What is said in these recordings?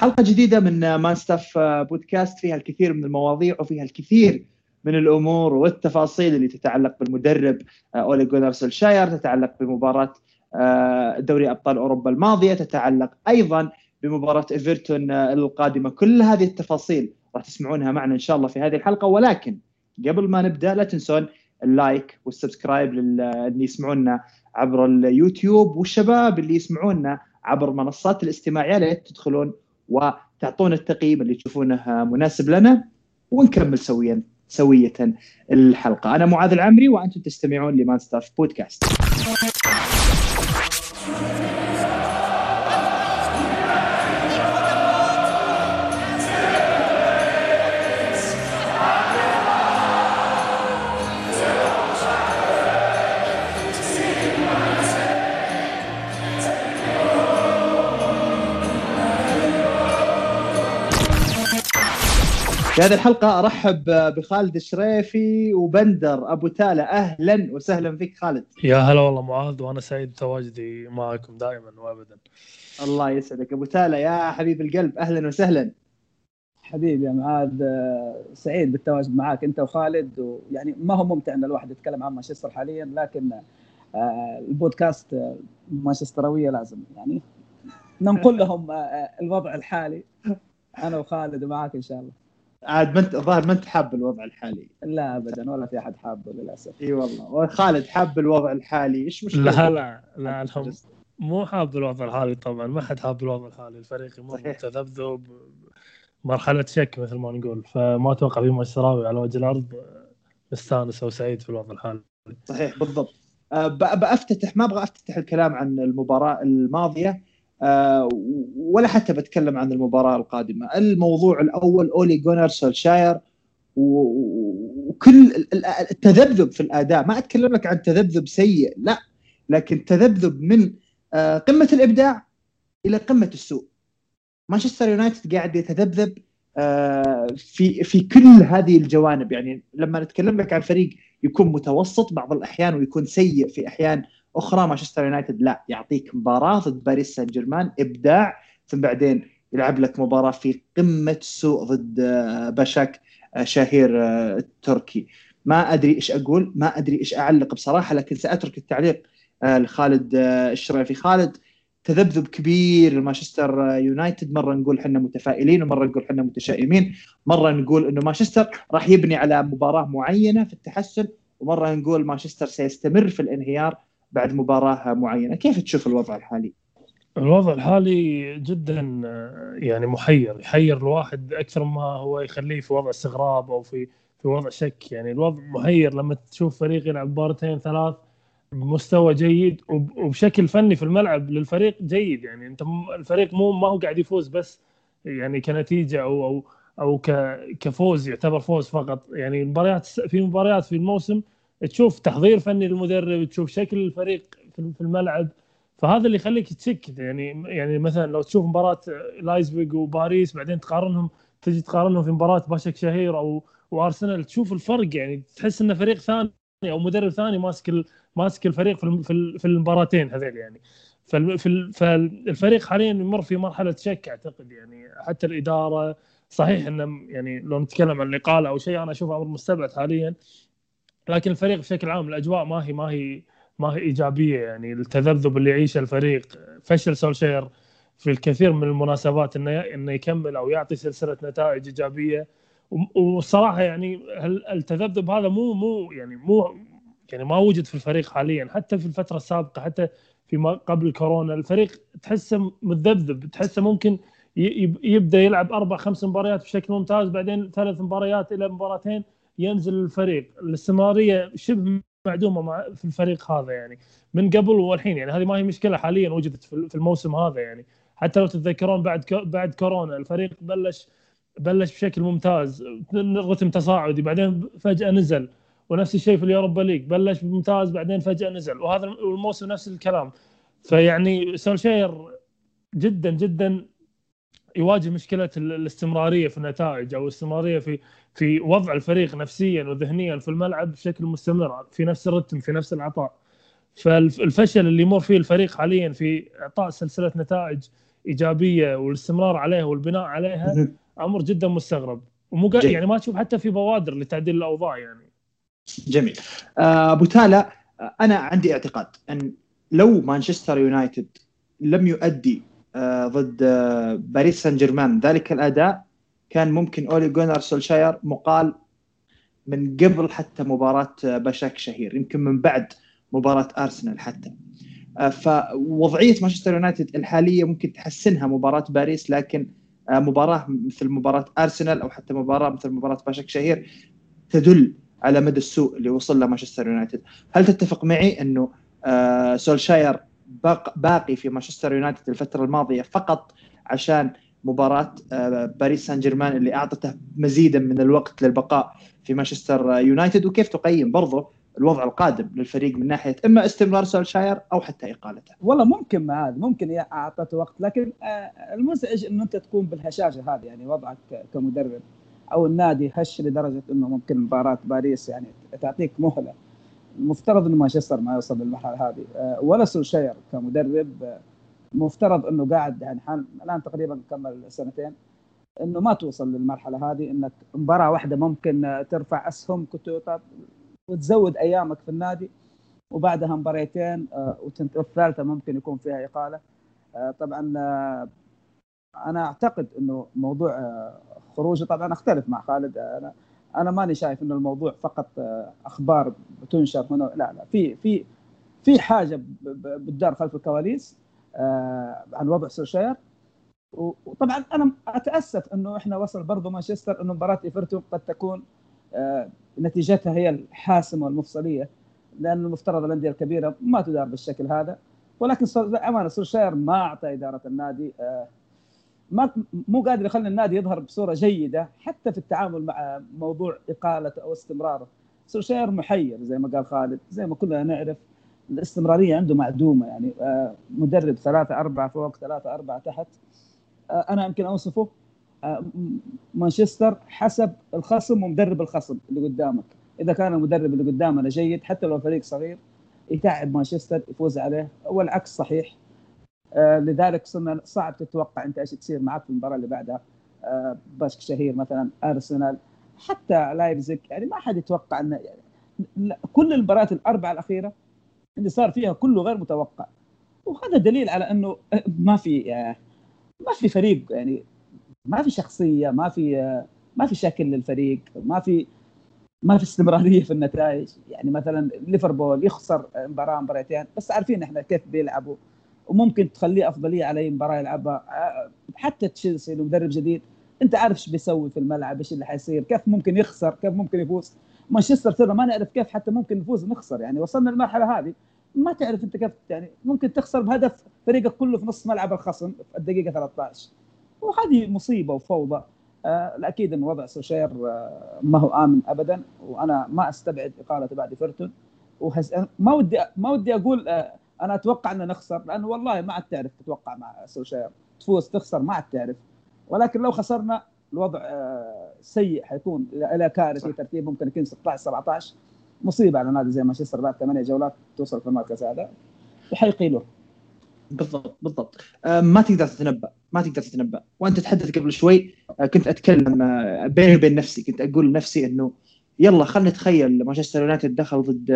حلقة جديدة من Man Stuff بودكاست فيها الكثير من المواضيع وفيها الكثير من الأمور والتفاصيل اللي تتعلق بالمدرب أولي جونر سولشاير تتعلق بمباراة دوري أبطال أوروبا الماضية تتعلق أيضا بمباراة إيفرتون القادمة. كل هذه التفاصيل راح تسمعونها معنا إن شاء الله في هذه الحلقة. ولكن قبل ما نبدأ لا تنسون ال like وال subscribe اللي يسمعونا عبر اليوتيوب. والشباب اللي يسمعونا عبر منصات الاستماع يا ريت تدخلون وتعطونا التقييم اللي تشوفونه مناسب لنا ونكمل سويا سوية الحلقة. أنا معاذ العمري وأنتم تستمعون لمان ستاف بودكاست. في هذه الحلقة أرحب بخالد الشريفي وبندر أبو تالة. أهلا وسهلا فيك خالد. يا هلا والله معاذ وأنا سعيد بتواجدي معكم دائما وأبدا. الله يسعدك. أبو تالة يا حبيب القلب أهلا وسهلا. حبيبي يا معاذ سعيد بالتواجد معاك أنت وخالد ويعني ما هو ممتع أن الواحد يتكلم عن مانشستر حاليا لكن البودكاست مانشستراوية لازم. يعني ننقل لهم الوضع الحالي. أنا وخالد ومعاك إن شاء الله. عاد ما انت الظاهر ما انت حاب الوضع الحالي. لا ابدا ولا في أحد حابه للأسف. إي والله. وخالد حاب الوضع الحالي. إيش مشكلة؟ لا لا لا الحمد مو حاب الوضع الحالي طبعا ما حد حاب الوضع الحالي. الفريق يمر تذبذب مرحلة شك مثل ما نقول. فما أتوقع في مشراوي على وجه الأرض مستانس أو سعيد في الوضع الحالي. صحيح بالضبط. أه بأفتتح ما أبغى أفتتح الكلام عن المباراة الماضية. أه ولا حتى بتكلم عن المباراة القادمة، الموضوع الأول أولي جونر سولشاير وكل التذبذب في الأداء، ما أتكلم لك عن تذبذب سيء، لا. لكن تذبذب من أه قمة الإبداع إلى قمة السوء. مانشستر يونايتد قاعد يتذبذب أه في في كل هذه الجوانب، يعني لما نتكلم لك عن فريق يكون متوسط بعض الأحيان ويكون سيء في أحيان أخرى مانشستر يونايتد لا يعطيك مباراة ضد باريس سان جيرمان إبداع ثم بعدين يلعب لك مباراة في قمة السوء ضد باشاك شهير التركي ما أدري إيش أقول ما أدري إيش أعلق بصراحة لكن سأترك التعليق لخالد الشريفي. خالد تذبذب كبير لمانشستر يونايتد. مرة نقول إحنا متفائلين ومرة نقول إحنا متشائمين. مرة نقول إنه مانشستر راح يبني على مباراة معينة في التحسن ومرة نقول مانشستر سيستمر في الانهيار بعد مباراة معينة، كيف تشوف الوضع الحالي؟ الوضع الحالي جدا يعني محير، يحير الواحد أكثر ما هو يخليه في وضع استغراب أو في في وضع شك، يعني الوضع محير لما تشوف فريق يلعب مباراتين ثلاث بمستوى جيد وبشكل فني في الملعب للفريق جيد. يعني أنت الفريق مو ما هو قاعد يفوز بس يعني كنتيجة أو أو أو كفوز يعتبر فوز فقط. يعني مباريات في مباريات في الموسم تشوف تحضير فني للمدرب تشوف شكل الفريق في الملعب. فهذا اللي يخليك تشك يعني يعني مثلا لو تشوف مباراة لايزبيغ وباريس بعدين تقارنهم تجي تقارنهم في مباراة باشك شهير أو وأرسنال تشوف الفرق يعني تحس انه فريق ثاني أو مدرب ثاني ماسك ماسك الفريق في في المباراتين هذيل يعني. فالفريق حاليا يمر في مرحلة شك أعتقد يعني. حتى الإدارة صحيح إنه يعني لو نتكلم عن الاقاله أو شيء أنا أشوفه أمر مستبعد حاليا. لكن الفريق بشكل عام الأجواء ما هي ما هي ما هي إيجابية. يعني التذبذب اللي يعيشه الفريق فشل سولشير في الكثير من المناسبات إنه إنه يكمل أو يعطي سلسلة نتائج إيجابية. والصراحة يعني التذبذب هذا مو مو يعني مو يعني ما وجد في الفريق حاليا. حتى في الفترة السابقة حتى فيما قبل كورونا الفريق تحسه متذبذب. تحسه ممكن يبدأ يلعب أربع خمس مباريات بشكل ممتاز بعدين ثلاث مباريات إلى مباراتين. ينزل الفريق. الاستمرارية شبه معدومة مع في الفريق هذا يعني. من قبل والحين يعني. هذه ما هي مشكلة حاليا وجدت في الموسم هذا يعني. حتى لو تتذكرون بعد بعد كورونا الفريق بلش بلش بشكل ممتاز. رتم تصاعدي. بعدين فجأة نزل. ونفس الشيء في ال Europa League. بلش ممتاز بعدين فجأة نزل. وهذا الموسم نفس الكلام. فيعني سولشير جدا جدا يواجه مشكلة الاستمرارية في النتائج أو الاستمرارية في في وضع الفريق نفسيا وذهنيا في الملعب بشكل مستمر في نفس الرتم في نفس العطاء. فالفشل اللي يمر فيه الفريق حاليا في إعطاء سلسلة نتائج إيجابية والاستمرار عليها والبناء عليها أمر جدا مستغرب. ومو يعني ما تشوف حتى في بوادر لتعديل الأوضاع يعني. جميل. آه، أبو تالا آه، أنا عندي اعتقاد أن لو مانشستر يونايتد لم يؤدي ضد باريس سان جيرمان. ذلك الأداء كان ممكن أولي جونر سولشاير مقال من قبل حتى مباراة باشاك شهير يمكن من بعد مباراة أرسنال حتى. فوضعية مانشستر يونايتد الحالية ممكن تحسنها مباراة باريس لكن مباراة مثل مباراة أرسنال أو حتى مباراة مثل مباراة باشاك شهير تدل على مدى السوء اللي وصل له مانشستر يونايتد. هل تتفق معي إنه آه باقي في مانشستر يونايتد الفترة الماضية فقط عشان مباراة آه باريس سان جيرمان اللي أعطته مزيدا من الوقت للبقاء في مانشستر يونايتد وكيف تقيم برضه الوضع القادم للفريق من ناحية إما استمرار سولشاير أو حتى إقالته. والله ممكن معاذ ممكن اعطته وقت لكن آه، المزعج إنه أنت تكون بالهشاشة هذه يعني وضعك كمدرب أو النادي هش لدرجة إنه ممكن مباراة باريس يعني تعطيك مهلة المفترض إنه مانشستر ما يوصل للمرحلة هذه. آه، ولا سولشاير كمدرب آه، مفترض إنه قاعد يعني الآن تقريبا كمل سنتين إنه ما توصل للمرحلة هذه إنك مباراة واحدة ممكن ترفع أسهم كنت وتزود أيامك في النادي وبعدها مباريتين آه، والثالثة ممكن يكون فيها إقالة. طبعا أنا أعتقد إنه موضوع خروجه طبعا أختلف مع خالد أنا أنا ماني شايف إنه الموضوع فقط آه، أخبار بتنشر هنا لا لا في في في حاجة بتدار خلف الكواليس آه، عن وضع سولشير وطبعا أنا أتأسف إنه إحنا وصل برضه مانشستر إنه مباراة إيفرتون قد تكون آه، نتيجتها هي الحاسمة والمفصلية لأن المفترض الأندية الكبيرة ما تدار بالشكل هذا. ولكن امانه سولشير ما أعطى إدارة النادي ما مو قادر يخلي النادي يظهر بصورة جيدة حتى في التعامل مع موضوع اقالته أو استمراره. سولشير محير زي ما قال خالد زي ما كلنا نعرف. الاستمرارية عنده معدومة يعني آه، مدرب ثلاثة أربعة فوق ثلاثة أربعة تحت. آه، أنا يمكن أوصفه آه، مانشستر حسب الخصم ومدرب الخصم اللي قدامك. إذا كان المدرب اللي قدامنا جيد حتى لو فريق صغير يتعب مانشستر يفوز عليه والعكس صحيح. لذلك صرنا صعب تتوقع انت إيش تصير معك في المباراة اللي بعدها. آه، باشك شهير مثلا أرسنال حتى لايبزيك يعني ما حد يتوقع انه يعني كل المباريات الأربعة الأخيرة اللي صار فيها كله غير متوقع. وهذا دليل على إنه ما في آه، ما في فريق يعني ما في شخصية ما في ما في شكل للفريق ما في ما في استمرارية في النتائج. يعني مثلا ليفربول يخسر مباراة مباراتين بس عارفين إحنا كيف بيلعبوا. وممكن تخليه أفضلية على أي مباراة يلعبها. حتى تشيلسي مدرب جديد. أنت عارف إيش بيسوي في الملعب إيش اللي حيصير كيف ممكن يخسر كيف ممكن يفوز. مانشستر سيتي ما نعرف كيف حتى ممكن نفوز نخسر يعني وصلنا للمرحلة هذه ما تعرف أنت كيف يعني ممكن تخسر بهدف فريقك كله في نص ملعب الخصم في الدقيقة 13 وهذه مصيبة وفوضى. آه أكيد إن وضع سولشير آه ما هو آمن ابدا. وأنا ما أستبعد اقالته بعد إيفرتون. وحس... ما ودي ما ودي أقول آه أنا أتوقع ان نخسر لأنه والله ما عاد تعرف تتوقع مع سولشير تفوز تخسر ما عاد تعرف. ولكن لو خسرنا الوضع آه، سيء حيكون إلى كارثي ترتيب ممكن يكون 16 17 مصيبة على نادي زي مانشستر بعد ثمانية جولات توصل في المركز هذا. وحيقيله بالضبط بالضبط. آه، ما تقدر تتنبأ ما تقدر تتنبأ. وأنت تحدث قبل شوي آه، كنت أتكلم بيني وبين نفسي كنت أقول لنفسي إنه يلا خلينا نتخيل مانشستر يونايتد دخل ضد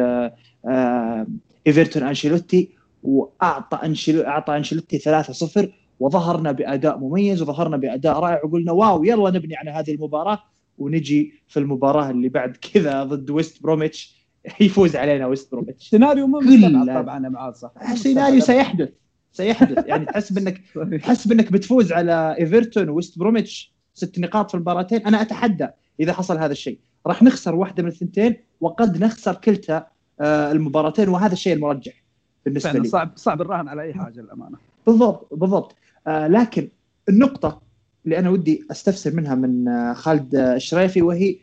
إيفرتون أنشيلوتي وأعطى انشيلوتي أعطى أنشيلوتي 3-0 وظهرنا بأداء مميز وظهرنا بأداء رائع وقلنا wow يلا نبني على هذه المباراة ونجي في المباراة اللي بعد كذا ضد ويست بروميتش. يفوز علينا ويست بروميتش. سيناريو ممكن طبعا معاذ صح؟ سيناريو سيحدث. سيحدث. يعني تحس بانك تحس بأنك بتفوز على إيفرتون ويست بروميتش ست نقاط في المباراتين. أنا أتحدى إذا حصل هذا الشيء. راح نخسر واحدة من الثنتين وقد نخسر كلتا آه، المباراتين وهذا الشيء المرجح بالنسبة لي. صعب صعب الرهن على أي حاجة الامانه بالضبط بالضبط. آه لكن النقطة اللي أنا ودي أستفسر منها من آه خالد الشريفي وهي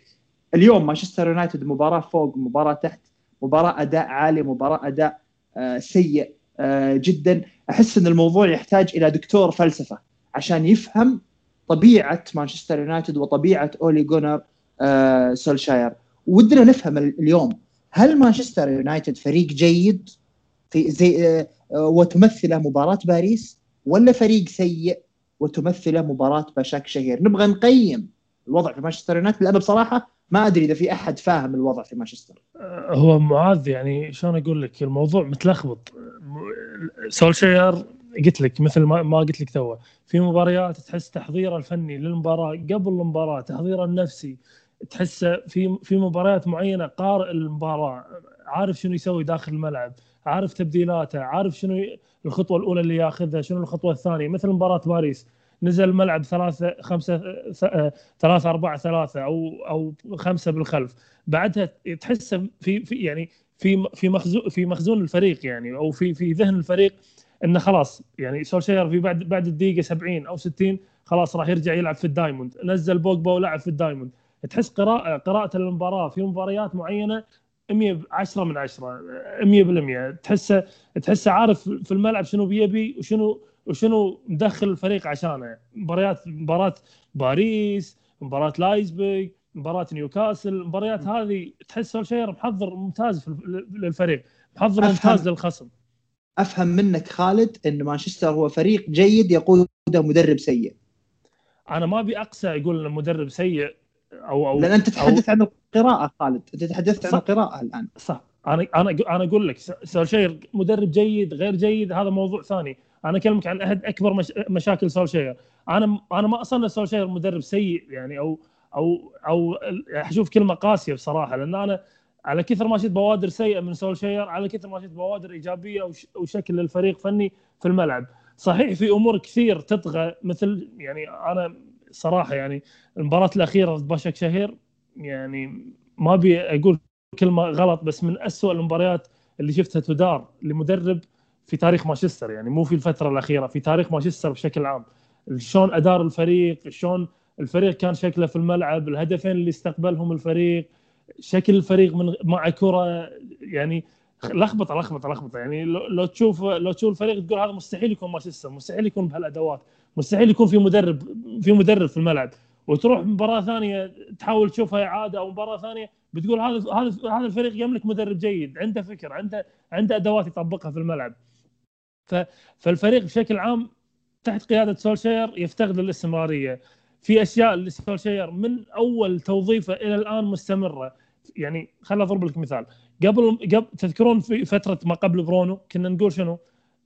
اليوم مانشستر يونايتد مباراة فوق مباراة تحت مباراة أداء عالي مباراة أداء سيء جدا. أحس إن الموضوع يحتاج إلى دكتور فلسفة عشان يفهم طبيعة مانشستر يونايتد وطبيعة أولي جونر آه سولشاير. ودنا نفهم اليوم هل مانشستر يونايتد فريق جيد؟ في زي آه، وتمثله مباراة باريس؟ ولا فريق سيء وتمثله مباراة باشاك شهير؟ نبغى نقيم الوضع في مانشستر يونايتد لأنه بصراحه ما أدري إذا في أحد فاهم الوضع في مانشستر. هو معاذ يعني شلون أقول لك؟ الموضوع متلخبط. سولشير قلت لك مثل ما, قلت لك تو في مباريات تحس تحضيره الفني للمباراة قبل المباراة تحضيره النفسي. تحسه في في مباريات معينة قارئ المباراة عارف شنو يسوي داخل الملعب عارف تبديلاته عارف شنو الخطوة الأولى اللي ياخذها شنو الخطوة الثانية مثل مباراة باريس. نزل الملعب ثلاثة خمسة ثلاثة أربعة ثلاثة أو أو خمسة بالخلف. بعدها تحس في في يعني في في مخزون في مخزون الفريق يعني أو في في ذهن الفريق إنه خلاص يعني سولشير في بعد بعد الدقيقة 70 أو 60 خلاص راح يرجع يلعب في ال diamond. نزل بوجبا ولعب في ال diamond. تحس قراءه قراءة المباراة في مباريات معينة 100 10 من 10 100% تحسه تحسه عارف في الملعب شنو يبي وشنو وشنو مدخل الفريق عشانه. مباريات مباراه باريس مباراه لايبزيغ مباراه نيوكاسل المباريات هذه تحس سولشير محضر ممتاز للفريق. محضر ممتاز للخصم. أفهم منك خالد إن مانشستر هو فريق جيد يقوده مدرب سيء. أنا ما أبي أقسى يقول مدرب سيء. أو أو لأن أنت تتحدث أو... عن القراءة خالد. أنت تتحدثت عن القراءة الآن. صح. أنا أنا أنا أقول لك سولشير مدرب جيد غير جيد هذا موضوع ثاني. أنا أكلمك عن أحد أكبر مش... مشاكل سولشير أنا أنا ما اصنف سولشير مدرب سيء يعني أو أو أو أشوف كلمة قاسية بصراحة لأن أنا على كثر ما شفت بوادر سيئة من سولشير على كثر ما شفت بوادر إيجابية وشكل للفريق فني في الملعب. صحيح في أمور كثير تطغى مثل يعني أنا صراحة يعني المباراة الأخيرة ضد باشك شهير يعني ما أبي أقول كلمة غلط بس من أسوأ المباريات اللي شفتها تدار لمدرب في تاريخ مانشستر يعني مو في الفترة الأخيرة في تاريخ مانشستر بشكل عام. شلون أدار الفريق شلون الفريق كان شكله في الملعب الهدفين اللي استقبلهم الفريق شكل الفريق من مع كرة يعني لخبطة لخبطة لخبطة. يعني لو تشوف لو تشوف الفريق تقول هذا مستحيل يكون مانشستر مستحيل يكون بهالأدوات. مستحيل يكون في مدرب في مدرب في الملعب. وتروح مباراة ثانية تحاول تشوفها إعادة أو مباراة ثانية بتقول هذا هذا هذا الفريق يملك مدرب جيد عنده فكر عنده عنده أدوات يطبقها في الملعب. فالفريق بشكل عام تحت قيادة سولشير يفتقد الاستمراريه في أشياء اللي سولشير من أول توظيفة إلى الآن مستمرة. يعني خليني أضرب لك مثال. قبل قبل تذكرون في فترة ما قبل برونو كنا نقول شنو؟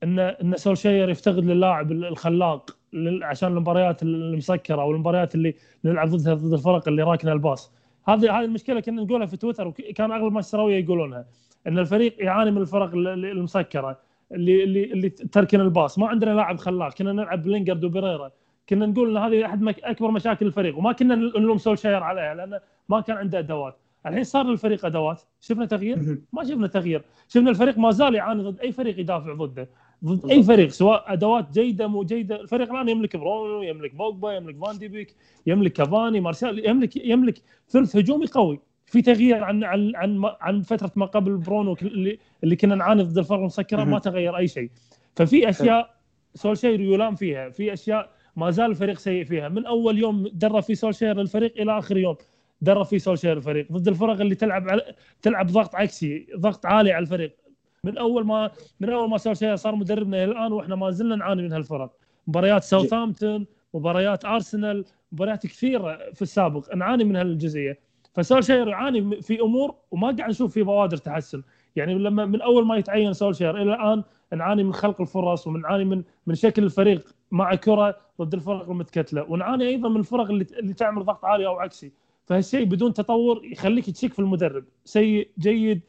ان إن سولشير يفتقد للاعب الخلاق عشان المباريات المسكرة أو المباريات اللي نلعب ضدها ضد الفرق اللي راكنة الباص. هذه هذه المشكلة كنا نقولها في تويتر وكان أغلب مانشستراويه يقولونها إن الفريق يعاني من الفرق المسكرة اللي اللي اللي تركن الباص. ما عندنا لاعب خلاق كنا نلعب بلينجرد وبريرا كنا نقول إن هذه أحد أكبر مشاكل الفريق. وما كنا نلوم سولشاير عليها لأنه ما كان عنده أدوات. الحين صار للفريق أدوات. شفنا تغيير؟ ما شفنا تغيير. شفنا الفريق ما زال يعاني ضد أي فريق يدافع ضده. ضد أي فريق سواء أدوات جيدة مو جيدة. الفريق الآن يملك برونو يملك بوجبا يملك فان دي بيك يملك كافاني مارسيال يملك يملك ثلث هجومي قوي. في تغيير عن عن عن عن فترة ما قبل برونو اللي, اللي كنا نعاني ضد الفرق المتكتلة ما تغير أي شيء. ففي أشياء سولشير يلام فيها. في أشياء ما زال الفريق سيء فيها. من أول يوم درب في سولشير الفريق إلى آخر يوم درب فيه سولشير الفريق. ضد الفرق اللي تلعب على تلعب ضغط عكسي ضغط عالي على الفريق. من اول ما من اول ما سولشير صار مدربنا إلى الان وإحنا ما زلنا نعاني من هالفرق. مباريات ساوثامبتون مباريات ارسنال مباريات كثيرة في السابق نعاني من هالجزئية. فسولشير يعاني في امور وما قاعد نشوف في بوادر تحسن. يعني لما من اول ما يتعين سولشير إلى الان نعاني من خلق الفرص ونعاني من من شكل الفريق مع كرة ضد الفرق المتكتلة. ونعاني أيضا من الفرق اللي اللي تعمل ضغط عالي أو عكسي. فهالشيء بدون تطور يخليك تشك في المدرب. سيء جيد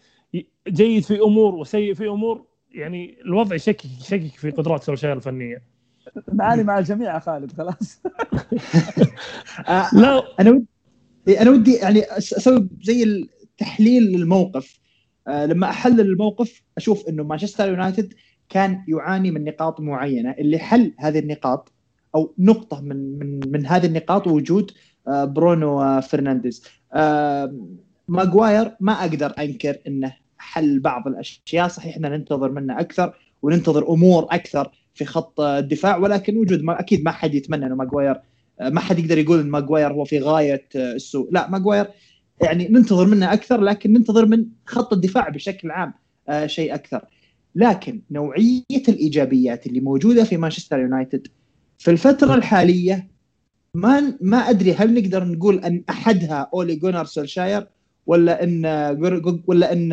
جيد في أمور وسيء في أمور يعني الوضع يشكك يشكك في قدرات سولشاير الفنية. معاني مع الجميع خالد خلاص. آه، لا. أنا ودي أنا ودي يعني أسوي زي التحليل للموقف. آه، لما أحلل الموقف أشوف إنه مانشستر يونايتد كان يعاني من نقاط معينة. اللي حل هذه النقاط أو نقطة من من من هذه النقاط وجود آه، برونو فرنانديز. ماجواير ما أقدر أنكر إنه حل بعض الأشياء صحيح ان ننتظر منه أكثر وننتظر أمور أكثر في خط الدفاع ولكن وجود ما أكيد ما حد يتمنى إنه ماجواير آه، ما حد يقدر يقول إن ماجواير هو في غاية آه، السوء. لا ماجواير يعني ننتظر منه أكثر لكن ننتظر من خط الدفاع بشكل عام شيء أكثر. لكن نوعية الإيجابيات اللي موجودة في مانشستر يونايتد في الفترة الحالية ما ما أدري هل نقدر نقول أن أحدها أولي جونار سولشاير ولا إن ولا ان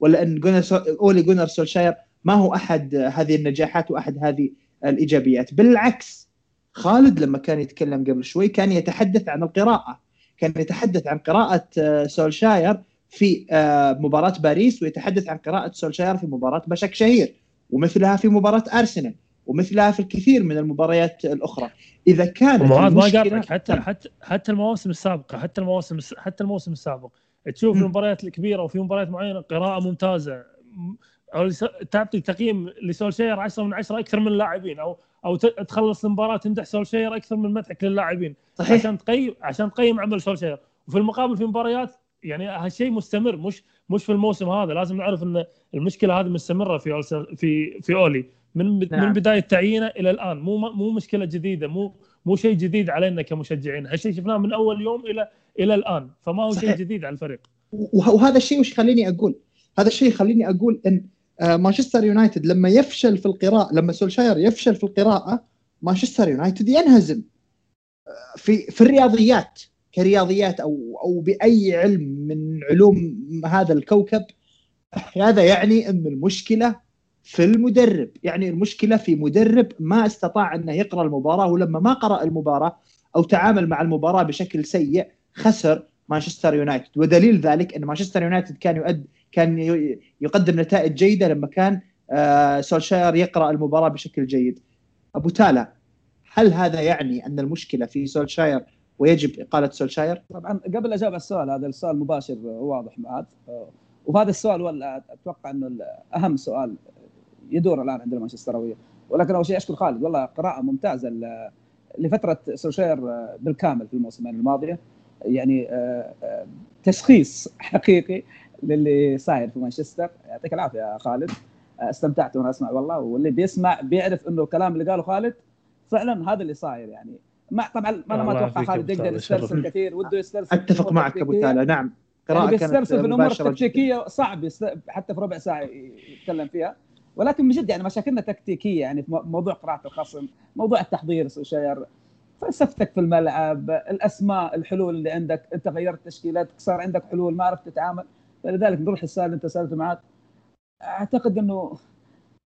ولا إن جونار أولي جونار سولشاير ما هو أحد هذه النجاحات وأحد هذه الإيجابيات. بالعكس خالد لما كان يتكلم قبل شوي كان يتحدث عن القراءة. كان يتحدث عن قراءة آه، سولشاير في آه، مباراة باريس ويتحدث عن قراءة سولشاير في مباراة باشاك شهير ومثلها في مباراة أرسنال ومثلها في الكثير من المباريات الأخرى. إذا كانت معاذ ما قاطعك حتى حتى حتى المواسم السابقة حتى المواسم حتى الموسم السابق. تشوف المباريات الكبيرة وفي مباريات معينة قراءة ممتازة. أو تعطي تقييم لسولشير 10 من 10 أكثر من اللاعبين أو أو تخلص المباراة تمدح سولشير أكثر من مدحك للاعبين. صحيح. عشان تقيم عشان تقيم عمل سولشير. وفي المقابل في مباريات يعني هالشيء مستمر مش مش في الموسم هذا. لازم نعرف إن المشكلة هذه مستمرة في في في أولي. من نعم. من بداية تعيينه إلى الآن. مو مو مشكلة جديدة مو مو شيء جديد علينا كمشجعين. هالشيء شفناه من أول يوم إلى إلى الآن. فما هو شيء جديد على الفريق. وهذا الشيء وش يخليني أقول. هذا الشيء يخليني أقول إن آه، مانشستر يونايتد لما يفشل في القراءة لما سولشاير يفشل في القراءة مانشستر يونايتد ينهزم. آه، في في الرياضيات كرياضيات أو أو بأي علم من علوم هذا الكوكب هذا يعني إن المشكلة في المدرب. يعني المشكلة في مدرب ما استطاع أنه يقرأ المباراة ولما ما قرأ المباراة أو تعامل مع المباراة بشكل سيء خسر مانشستر يونايتد. ودليل ذلك أن مانشستر يونايتد كان يؤد كان يقدم نتائج جيدة لما كان آه، سولشاير يقرأ المباراة بشكل جيد. أبو تالا هل هذا يعني أن المشكلة في سولشاير ويجب إقالة سولشاير؟ طبعا قبل أجاوب على السؤال هذا السؤال مباشر واضح معاذ. وهذا السؤال ولا أتوقع أنه أهم سؤال يدور الآن عند المانشستراويه ولكن أول شيء أشكر خالد. والله قراءة ممتازة لفترة سولشاير بالكامل في الموسمين الماضيه يعني آه، آه، تشخيص حقيقي للي صاير في مانشستر. يعطيك العافية يا خالد. آه، استمتعت وأنا أسمع. والله واللي بيسمع بيعرف إنه الكلام اللي قاله خالد فعلا هذا اللي صاير يعني. ما طبعا أنا ما أتوقع خالد يقدر يسترسل كثير وده يسترسل أتفق معك أبو تالا نعم. قراءة يعني بيسترسل في الأمور التكتيكيه صعب حتى في ربع ساعة يتكلم فيها. ولكن من جد يعني مشاكلنا تكتيكية يعني في موضوع قراءة الخصم موضوع التحضير سولشير فلسفتك في الملعب الأسماء الحلول اللي عندك أنت غيرت تشكيلاتك صار عندك حلول ما عرفت تتعامل. فلذلك نروح السؤال اللي أنت سألته معاذ أعتقد إنه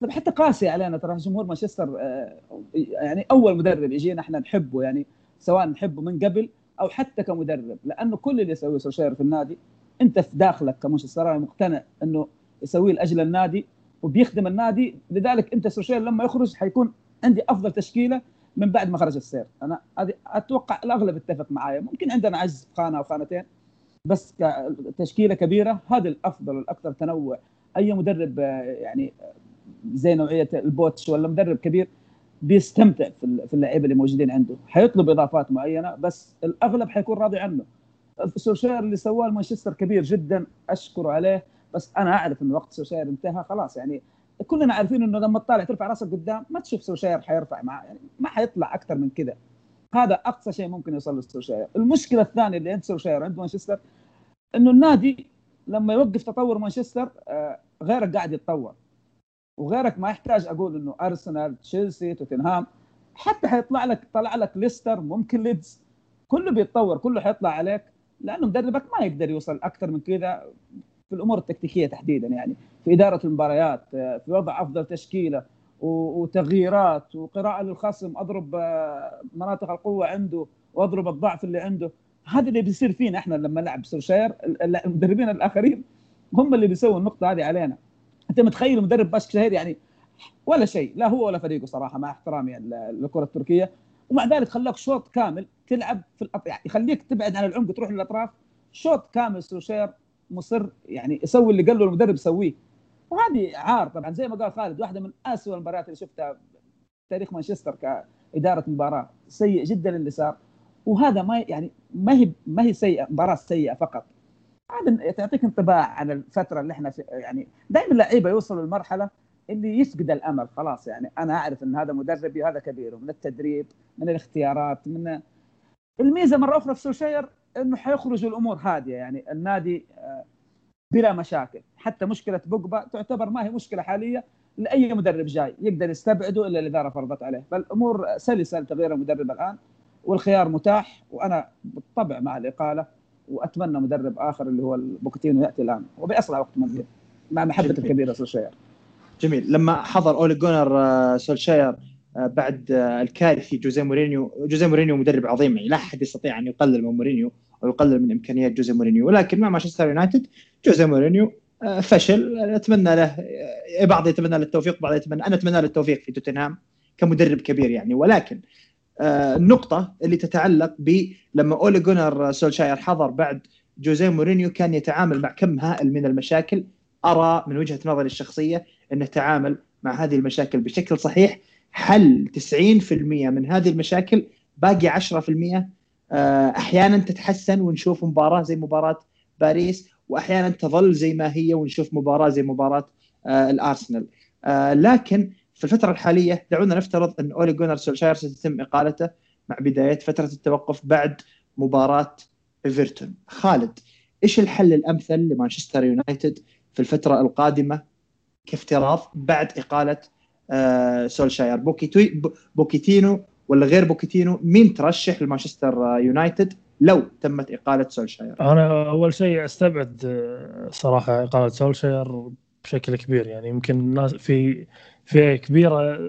طب حتى قاسي علينا ترى جمهور مانشستر آه، يعني أول مدرب يجينا إحنا نحبه يعني سواء نحبه من قبل أو حتى كمدرب. لأنه كل اللي يسويه سولشير في النادي أنت في داخلك كمانشستر مقتنع إنه يسويه لأجل النادي وبيخدم النادي. لذلك انت سولشير لما يخرج حيكون عندي أفضل تشكيلة من بعد ما خرج السير. أنا أتوقع الأغلب اتفق معايا. ممكن عندنا عجز في خانة أو خانتين بس كتشكيلة كبيرة هذا الأفضل والأكثر تنوع. أي مدرب يعني زي نوعية البوتش ولا مدرب كبير بيستمتع في اللعيبة اللي موجودين عنده. حيطلب إضافات معينة بس الأغلب حيكون راضي عنه. سولشير اللي سواه مانشستر كبير جدا اشكر عليه. بس أنا أعرف إنه وقت سولشير انتهى خلاص يعني كلنا عارفين إنه لما تطالع ترفع راسك قدام ما تشوف سولشير حيرفع معاه يعني ما حيطلع أكثر من كذا هذا أقصى شيء ممكن يوصل لسولشير المشكلة الثانية اللي عند سولشير عند مانشستر إنه النادي لما يوقف تطور مانشستر آه، غيرك قاعد يتطور. وغيرك ما يحتاج أقول إنه أرسنال تشيلسي توتنهام. حتى حيطلع لك طلع لك ليستر ممكن ليدز. كله بيتطور كله حيطلع عليك لأنه مدربك ما يقدر يوصل أكثر من كذا في الأمور التكتيكية تحديدا يعني في إدارة المباريات آه، في وضع أفضل تشكيلة وتغييرات وقراءة للخصم أضرب آه، مناطق القوة عنده وأضرب الضعف اللي عنده. هذا اللي بيصير فينا إحنا لما نلعب سولشاير المدربين الآخرين هم اللي بيسووا النقطة هذه علينا. أنت متخيل مدرب باشك شهير يعني ولا شيء لا هو ولا فريقه صراحة مع احترامي للكرة التركية. ومع ذلك خلاك شوط كامل تلعب في الأط... يعني يخليك تبعد عن العمق تروح للأطراف. شوط كامل سولشير مصر يعني يسوي اللي قال له المدرب يسويه. وهذه عار طبعا زي ما قال خالد واحدة من اسوء المباريات اللي شفتها في تاريخ مانشستر كإدارة مباراة. سيء جدا اللي صار. وهذا ما يعني ما هي ما هي سيئة مباراة سيئة فقط. هذا تعطيك انطباع عن الفترة اللي إحنا في يعني دائما اللعيبة يوصلوا للمرحلة اللي يفقد الأمل. خلاص يعني أنا أعرف إن هذا مدربي وهذا كبير من التدريب من الاختيارات من الميزة مرة أخرى في سولشير إنه حيخرجوا الأمور هادية يعني النادي آه، بلا مشاكل. حتى مشكلة بوجبا تعتبر ما هي مشكلة حالية لأي مدرب جاي يقدر يستبعده إلا الاداره فرضت عليه. فالامور سلسه لتغيير المدرب الآن والخيار متاح وأنا بالطبع مع الإقالة وأتمنى مدرب آخر اللي هو بوكيتينو يأتي الآن وبأسرع وقت ممكن مع محبة الكبيرة سولشاير جميل. لما حضر أولي جونار آه، سولشاير بعد آه، الكارثي جوزيه مورينيو جوزيه مورينيو مدرب عظيم يعني لا أحد يستطيع أن يقلل من مورينيو أو يقلل من إمكانيات جوزيه مورينيو. ولكن مع مانشستر يونايتد جوزيه مورينيو فشل. أتمنى له بعض يتمنى له التوفيق بعض يتمنى أنا أتمنى له التوفيق في توتنهام كمدرب كبير يعني. ولكن النقطة اللي تتعلق ب لما أولي جونار سولشاير حضر بعد جوزيه مورينيو كان يتعامل مع كم هائل من المشاكل. أرى من وجهة نظري الشخصية انه تعامل مع هذه المشاكل بشكل صحيح. حل 90% من هذه المشاكل باقي 10% آه، أحيانا تتحسن ونشوف مباراة زي مباراة باريس وأحيانا تظل زي ما هي ونشوف مباراة زي مباراة آه، الأرسنال. آه، لكن في الفترة الحالية دعونا نفترض أن أولي جونار سولشاير ستتم إقالته مع بداية فترة التوقف بعد مباراة إيفرتون. خالد إيش الحل الأمثل لمانشستر يونايتد في الفترة القادمة كافتراض بعد إقالة آه سولشاير بوكيتينو ولا غير بوكيتينو مين ترشح لمانشستر يونايتد لو تمت إقالة سولشاير؟ أنا أول شيء أستبعد آه، صراحة إقالة سولشاير بشكل كبير يعني يمكن الناس في فئة كبيرة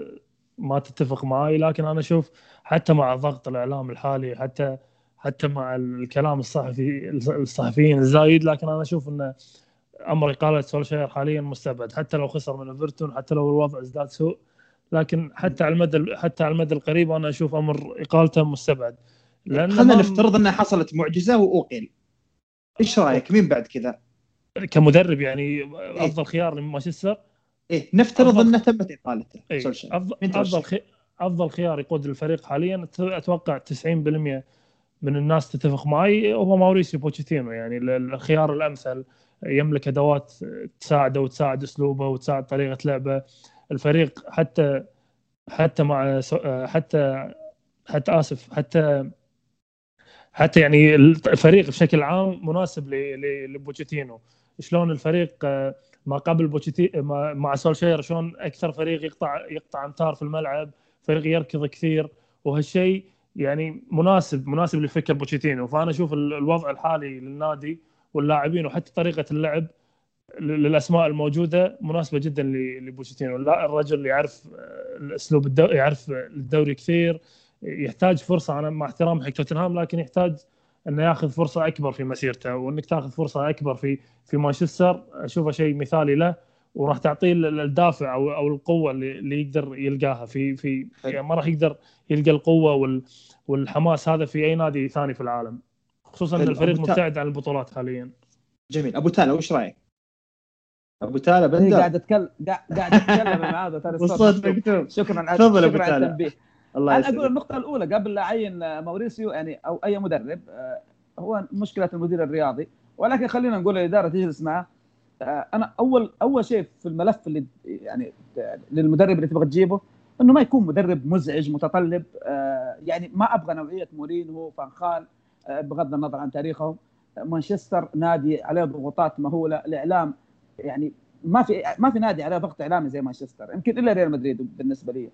ما تتفق معي لكن أنا أشوف حتى مع ضغط الإعلام الحالي حتى حتى مع الكلام الصحفي الصحفيين الزايد لكن أنا أشوف إنه أمر اقاله سولشاير حاليا مستبعد حتى لو خسر من إيفرتون حتى لو الوضع ازداد سوء. لكن حتى على المدى حتى على المدى القريب أنا أشوف أمر إقالته مستبعد. لأن خلينا نفترض أنها حصلت معجزة واوقل إيش رأيك؟ مين بعد كذا؟ كمدرب يعني إيه؟ أفضل خيار لمانشستر؟ إيه نفترض أنه تمت اقالته إيه؟ افضل أفضل, خي... أفضل خيار يقود الفريق حاليا أتوقع 90% من الناس تتفق معي هو ماوريسيو بوتشيتينو يعني الخيار الأمثل. يملك أدوات تساعده وتساعد أسلوبه وتساعد طريقة لعبه. الفريق حتى حتى مع حتى حتى آسف حتى حتى يعني الفريق بشكل عام مناسب لبوتشيتينو. شلون الفريق ما قبل بوتشيتي مع سولشير شلون أكثر فريق يقطع يقطع أمتار في الملعب فريق يركض كثير. وهالشيء يعني مناسب مناسب لفكر بوتشيتينو. فأنا أشوف الوضع الحالي للنادي واللاعبين وحتى طريقة اللعب للأسماء الموجودة مناسبة جدا لبوشيتينو الرجل اللي يعرف آه، الأسلوب الدو... يعرف الدوري كثير يحتاج فرصة. أنا مع احترام حق توتنهام لكن يحتاج إنه ياخذ فرصة أكبر في مسيرته. وإنك تاخذ فرصة أكبر في في مانشستر أشوفه شيء مثالي له وراح تعطيه الدافع أو أو القوة اللي, اللي يقدر يلقاها. في في يعني ما راح يقدر يلقى القوة وال والحماس هذا في أي نادي ثاني في العالم. خصوصا ان الفريق مبتعد عن البطولات حاليا. جميل. أبو تالا وش رأيك؟ أبو تالا بندر. إيه، قاعد اتكلم قاعد أتكلم معاه ترى الصوت مكتوب شكرا على شكرا على التنبيه. الله أنا أقول النقطة الأولى قبل لا أعين موريسيو يعني أو أي مدرب آه، هو مشكلة المدير الرياضي. ولكن خلينا نقول الإدارة تجلس معه. آه، أنا اول أول شيء في الملف اللي يعني للمدرب اللي تبغى تجيبه إنه ما يكون مدرب مزعج متطلب. آه، يعني ما أبغى نوعية مورينو فانخال آه، بغض النظر عن تاريخهم مانشستر نادي عليه ضغوطات مهولة الإعلام يعني ما في ما في نادي عليه ضغط إعلامي زي مانشستر يمكن إلا ريال مدريد بالنسبة لي.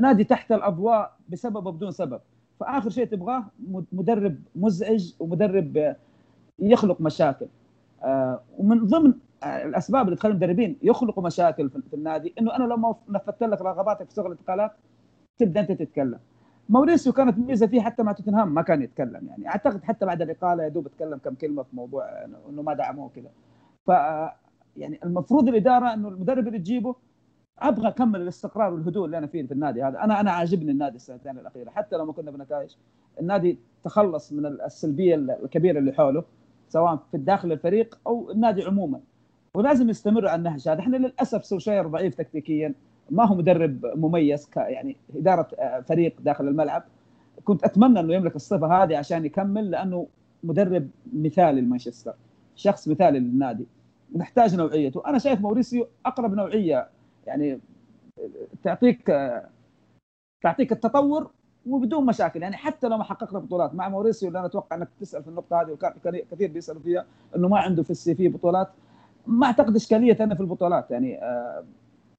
نادي تحت الأضواء بسبب وبدون سبب. فآخر شيء تبغاه مدرب مزعج ومدرب يخلق مشاكل. آه، ومن ضمن الأسباب اللي تخلي المدربين يخلقوا مشاكل في النادي إنه أنا لو نفذت لك رغباتك في شغل الانتقالات تبدأ أنت تتكلم. موريسيو كانت ميزة فيه حتى مع توتنهام ما كان يتكلم يعني. أعتقد حتى بعد الإقالة يا دوب تكلم كم كلمة في موضوع انه ما دعموه كذا ف يعني المفروض الإدارة إنه المدرب اللي تجيبه أبغى اكمل الاستقرار والهدوء اللي أنا فيه في النادي هذا. أنا أنا عاجبني النادي السنتين الأخيرة. حتى لو ما كنا بنتائج النادي تخلص من السلبية الكبيرة اللي حوله سواء في الداخل الفريق أو النادي عموما. ولازم يستمر على النهج هذا. إحنا للأسف سوشير ضعيف تكتيكيا. ما هو مدرب مميز ك يعني إدارة آه، فريق داخل الملعب. كنت أتمنى إنه يملك الصفة هذه عشان يكمل لأنه مدرب مثالي لمانشستر شخص مثالي للنادي. نحتاج نوعيته أنا شايف موريسيو أقرب نوعية. يعني تعطيك آه، تعطيك التطور وبدون مشاكل. يعني حتى لو ما حققنا بطولات مع موريسيو اللي أنا أتوقع إنك تسأل في النقطة هذه وكان كثير بيسألوا فيها إنه ما عنده في ال CV بطولات. ما أعتقد إشكالية أنا في البطولات. يعني آه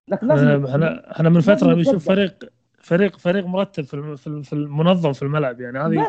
لكن لازم إحنا إحنا من فترة لازم نشوف نتذكر. فريق فريق فريق مرتب في في الم- في المنظم في الملعب يعني هذه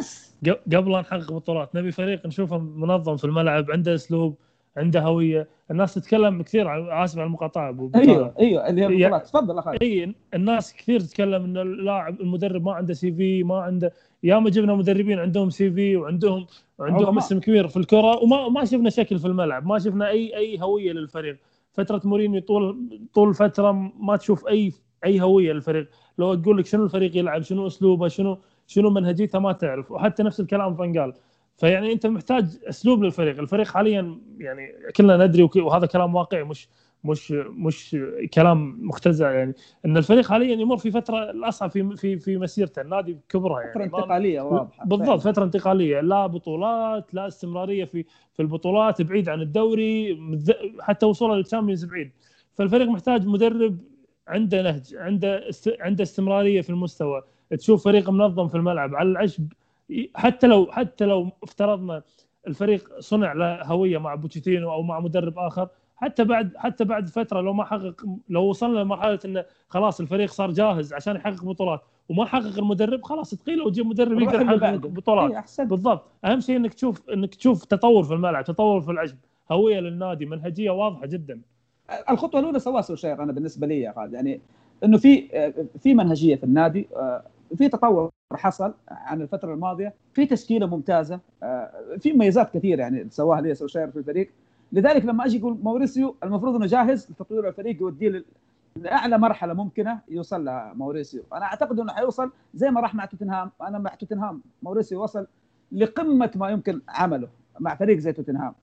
قبل لا نحقق بطولات نبي فريق نشوفه منظم في الملعب عنده اسلوب عنده هوية الناس تتكلم كثير عن- اسف على المقاطعة أبو. أيوه أيوه اللي هي يا- البطولات تفضل أخوي إي الناس كثير تتكلم إن اللاعب المدرب ما عنده CV ما عنده ياما جبنا مدربين عندهم CV وعندهم عظماء. اسم كبير في الكرة وما ما شفنا شكل في الملعب ما شفنا اي أي هوية للفريق فترة مورينيو طول طول فترة ما تشوف أي أي هوية للفريق. لو تقول لك شنو الفريق يلعب شنو أسلوبه شنو شنو منهجيته ما تعرف. وحتى نفس الكلام فنقال فيعني أنت محتاج أسلوب للفريق. الفريق حاليا يعني كلنا ندري وهذا كلام واقعي مش مش مش كلام مختزع يعني. إن الفريق حاليا يمر في فترة الاصعب في في في مسيرته النادي بكبره فترة يعني ما- انتقالية واضحة بالضبط فترة انتقالية. لا بطولات لا استمرارية في في البطولات بعيد عن الدوري حتى وصوله للشامبيونز بعيد. فالفريق محتاج مدرب عنده نهج عنده است... عنده استمرارية في المستوى. تشوف فريق منظم في الملعب على العشب. حتى لو حتى لو افترضنا الفريق صنع له هوية مع بوتشيتينو أو مع مدرب آخر حتى بعد حتى بعد فترة لو ما حقق لو وصلنا لمرحلة انه خلاص الفريق صار جاهز عشان يحقق بطولات وما حقق المدرب خلاص تقيله وتجيب مدرب يقدر يحقق. بطولات. أحسن. بالضبط. أهم شيء إنك تشوف إنك تشوف تطور في الملعب تطور في العشب هوية للنادي منهجية واضحة جدا. الخطوة الأولى سواها سوشير أنا بالنسبة لي يا خالد يعني إنه في في منهجية في النادي آه، في تطور حصل عن الفترة الماضية في تشكيلة ممتازة آه، في مميزات كثيرة يعني سواها لي سوشير في الفريق. لذلك لما أجي أقول موريسيو المفروض إنه جاهز لتطوير الفريق يوديه لأعلى مرحلة ممكنة يوصل لها موريسيو. أنا أعتقد إنه حيوصل زي ما راح مع توتنهام. أنا مع توتنهام موريسيو وصل لقمة ما يمكن عمله مع فريق زي توتنهام.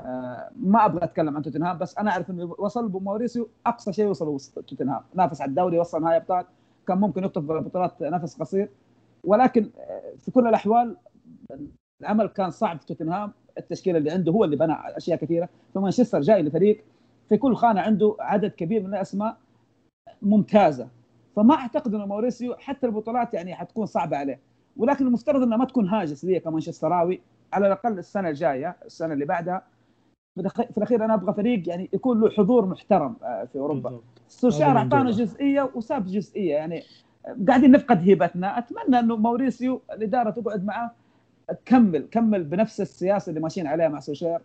آه، ما أبغى أتكلم عن توتنهام بس أنا أعرف إنه وصل بموريسيو أقصى شيء وصل توتنهام. نافس على الدوري وصل نهائي أبطال كان ممكن يخطف بطولات نفس قصير. ولكن آه، في كل الأحوال العمل كان صعب في توتنهام. التشكيلة اللي عنده هو اللي بنى أشياء كثيرة. فمانشستر جاي لفريق في كل خانة عنده عدد كبير من الأسماء ممتازة. فما أعتقد إنه موريسيو حتى البطولات يعني حتكون صعبة عليه. ولكن المفترض انها ما تكون هاجس لي كمانشستراوي على الأقل السنة الجاية السنة اللي بعدها. في الأخير أنا أبغى فريق يعني يكون له حضور محترم آه، في أوروبا. هذا أعطانا. جزئية وساب جزئية يعني. قاعدين نفقد هيبتنا. أتمنى إنه موريسيو الإدارة تقعد معاه كمل كمل بنفس السياسة اللي ماشيين عليها مع سوشير.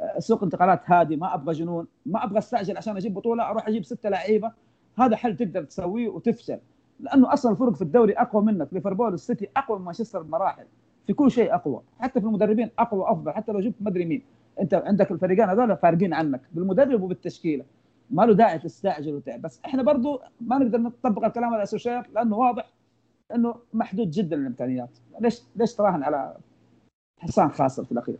آه، سوق انتقالات هادي ما أبغى جنون ما أبغى أستعجل عشان أجيب بطولة أروح أجيب ستة لعيبة. هذا حل تقدر تسويه وتفشل لأنه أصلا الفرق في الدوري أقوى منك ليفربول والسيتي أقوى من مانشستر بمراحل في كل شيء أقوى حتى في المدربين أقوى وأفضل حتى لو جبت مدري مين. أنت عندك الفريقين هذول فارقين عنك بالمدرب وبالتشكيلة. ما له داعي تستعجل وتعب. بس إحنا برضو ما نقدر نطبق الكلام على سوشير لأنه واضح إنه محدود جدا الامكانيات ليش ليش تراهن على حصان خاسر في الأخير؟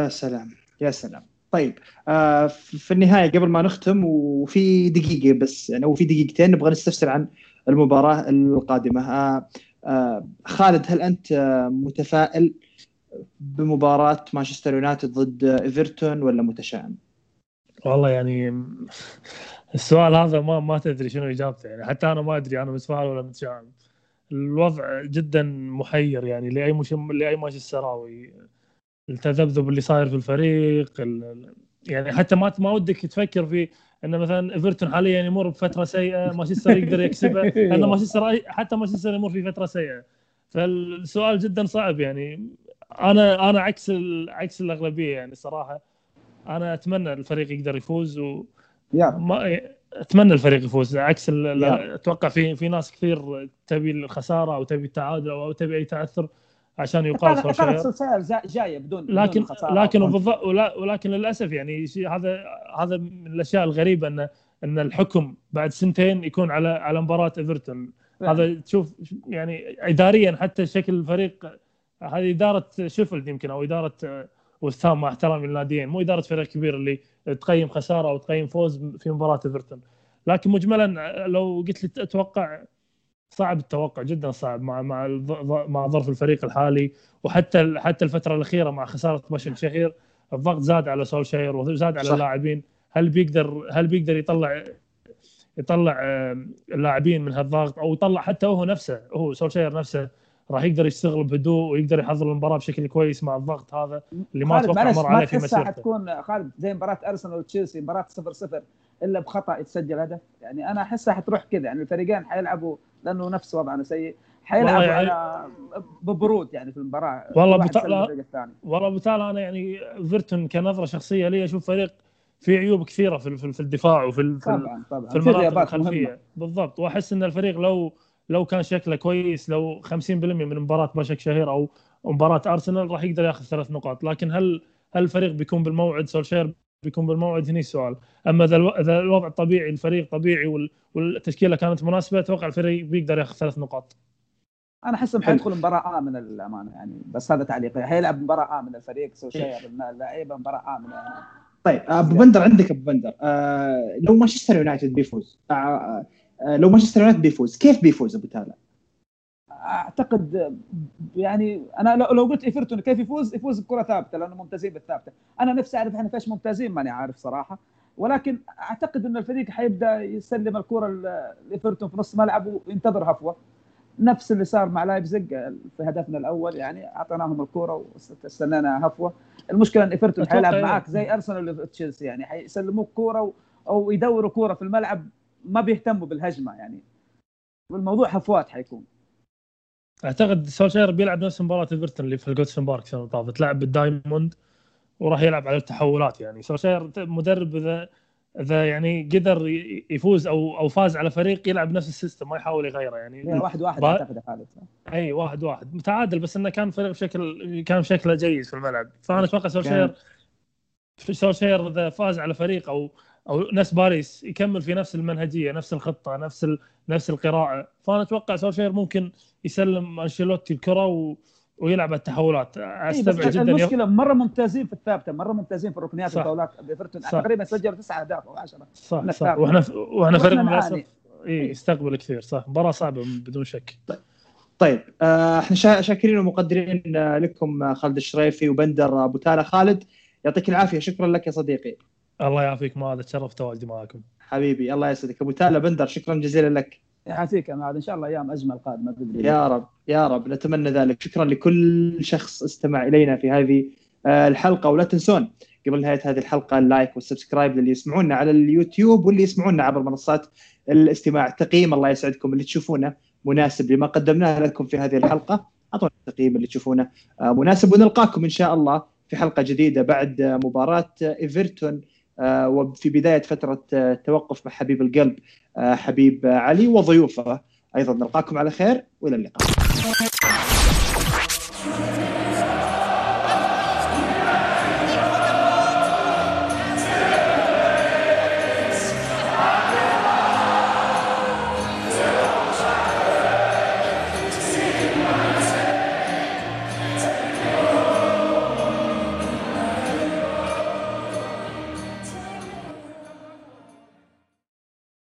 يا سلام يا سلام. طيب آه في النهاية قبل ما نختم وفي دقيقة بس يعني أو في دقيقتين نبغى نستفسر عن المباراة القادمة. آه آه خالد هل أنت آه متفائل بمباراة مانشستر يونايتد ضد إيفرتون ولا متشائم؟ والله يعني السؤال هذا ما ما تدري شنو إجابته يعني. حتى أنا ما أدري أنا متفائل ولا متشائم الوضع جدا محير يعني لأي مش... لأي مانشستراوي التذبذب اللي صاير في الفريق ال... يعني حتى ما ما ودك تفكر في ان مثلا إيفرتون حاليا يمر بفترة سيئة مانشستر يقدر يكسبه. ان مانشستر حتى مانشستر يمر في فترة سيئة. فالسؤال جدا صعب يعني. أنا أنا عكس ال... عكس الأغلبية يعني صراحة. أنا أتمنى الفريق يقدر يفوز و... ما أتمنى الفريق يفوز. عكس ال-. أتوقع في في ناس كثير تبي الخسارة أو تبي التعادل أو تبي أي تعثر عشان يقال سولشاير سولشاير جا- جاية بدون لكن بدون لكن ولا- ولكن للأسف يعني هذا هذا من الأشياء الغريبة ان إن الحكم بعد سنتين يكون على على مباراة إيفرتون. هذا تشوف يعني اداريا حتى شكل الفريق هذه إدارة شيفيلد يمكن أو إدارة وستهام مع احترامي للناديين. مو إدارة فريق كبير اللي تقيم خسارة أو تقيم فوز في مباراة إيفرتون. لكن مجملا لو قلت لي أتوقع صعب التوقع جدا صعب مع مع مع ظرف الفريق الحالي وحتى حتى الفترة الأخيرة مع خسارة باشن شهير الضغط زاد على سولشاير وزاد على صح. اللاعبين. هل بيقدر هل بيقدر يطلع يطلع اللاعبين من هالضغط أو يطلع حتى هو نفسه هو سولشاير نفسه راح يقدر يشتغل بهدوء ويقدر يحضر المباراة بشكل كويس مع الضغط هذا اللي ما أتوقع مر ما عليه في مسيرته. حتكون خالد زي مباراة أرسنال وتشيلسي مباراة 0 0 إلا بخطأ يتسجل هدف؟ يعني أنا احسها حتروح كذا يعني الفريقين حيلعبوا لأنه نفس وضعنا سيء حيلعبوا يعني على ببرود يعني في المباراة والله واحد بتع- يسلم لا. الفريق الثاني. والله بالتالي أنا يعني فيرتون كنظرة شخصية لي أشوف فريق فيه عيوب كثيرة في في في الدفاع وفي في طبعا طبعا. في في المناطق الخلفيه مهمة. بالضبط. وأحس إن الفريق لو لو كان شكله كويس لو 50% من مباراة باشك شهير أو مباراة أرسنال راح يقدر ياخذ ثلاث نقاط. لكن هل هل الفريق بيكون بالموعد؟ سولشير بيكون بالموعد؟ هني السؤال. أما إذا الوضع طبيعي الفريق طبيعي وال- والتشكيلة كانت مناسبة أتوقع الفريق بيقدر ياخذ ثلاث نقاط. أنا احسهم حلو. حيدخلوا مباراة امنه للامانه يعني بس هذا تعليقي. حيلعب مباراة امنه الفريق سوشير اللعيبة مباراة امنه يعني طيب أبو بندر عندك أبو بندر. آه لو مانشستر يونايتد بيفوز آه آه لو مانشستر يونايتد بيفوز. كيف بيفوز أبو تالا؟ أعتقد يعني أنا لو لو قلت إيفرتون كيف يفوز؟ يفوز بكرة ثابتة لأنه ممتازين بالثابتة. أنا نفسي أعرف إحنا فيش ممتازين ماني عارف صراحة. ولكن أعتقد إن الفريق حيبدأ يسلم الكرة لإيفرتون في نص ملعبه وينتظر هفوة. نفس اللي صار مع لايبزيج في هدفنا الأول يعني أعطيناهم الكرة واستنينا هفوة. المشكلة إن إيفرتون حيلعب. معاك زي أرسنال وتشيلسي يعني حيسلموك كوره أو يدوروا كوره في الملعب ما بيهتموا بالهجمة يعني. والموضوع هفوات حيكون. أعتقد سولشير بيلعب نفس مباراه ايفرتون اللي في الجوديسون بارك السنة اللي طافت. لعب بال diamond وراح يلعب على التحولات يعني. سولشير مدرب إذا إذا يعني قدر يفوز أو أو فاز على فريق يلعب نفس ال system ما يحاول يغيره يعني. واحد واحد أعتقد خالد أي واحد واحد. متعادل بس إنه كان فريق بشكل كان شكله جيد في الملعب. فأنا أتوقع سولشير سولشير إذا فاز على فريق أو أو نفس باريس يكمل في نفس المنهجية نفس الخطة نفس ال... نفس القراءة. فأنا أتوقع سولشير ممكن يسلم أنشيلوتي الكرة و... ويلعب التحولات. إيه أستبعد جدا. المشكلة مرة ممتازين في الثابتة مرة ممتازين في الركنيات. والفاولات بإيفرتون صح. تقريبا سجلوا تسع أهداف أو 10 صح صح. الثابتة. وإحنا وإحنا فريق للأسف. إيه يستقبل كثير صح. مباراة صعبة بدون شك. طيب. آه إحنا شا- شاكرين ومقدرين آه، لكم آه، خالد الشريفي وبندر أبو تالا خالد يعطيك العافية. شكرا لك يا صديقي. الله يعافيك معاذ تشرف تواجدي معاكم. حبيبي الله يسعدك. أبو تالا بندر شكرا جزيلا لك. يعافيك يا معاذ. إن شاء الله أيام أجمل قادمة باذن الله يا رب يا رب. نتمنى ذلك. شكرا لكل شخص استمع إلينا في هذه آه، الحلقة. ولا تنسون قبل نهاية هذه الحلقة ال like وال subscribe للي يسمعونا على اليوتيوب واللي يسمعونا عبر منصات الاستماع التقييم. الله يسعدكم اللي تشوفونه مناسب لما قدمناه لكم في هذه الحلقة. أعطونا التقييم اللي تشوفونه آه، مناسب. ونلقاكم إن شاء الله في حلقة جديدة بعد مباراة إيفرتون وفي بداية فترة آه، توقف مع حبيب القلب آه، حبيب آه، علي وضيوفه. أيضا نلقاكم على خير وإلى اللقاء.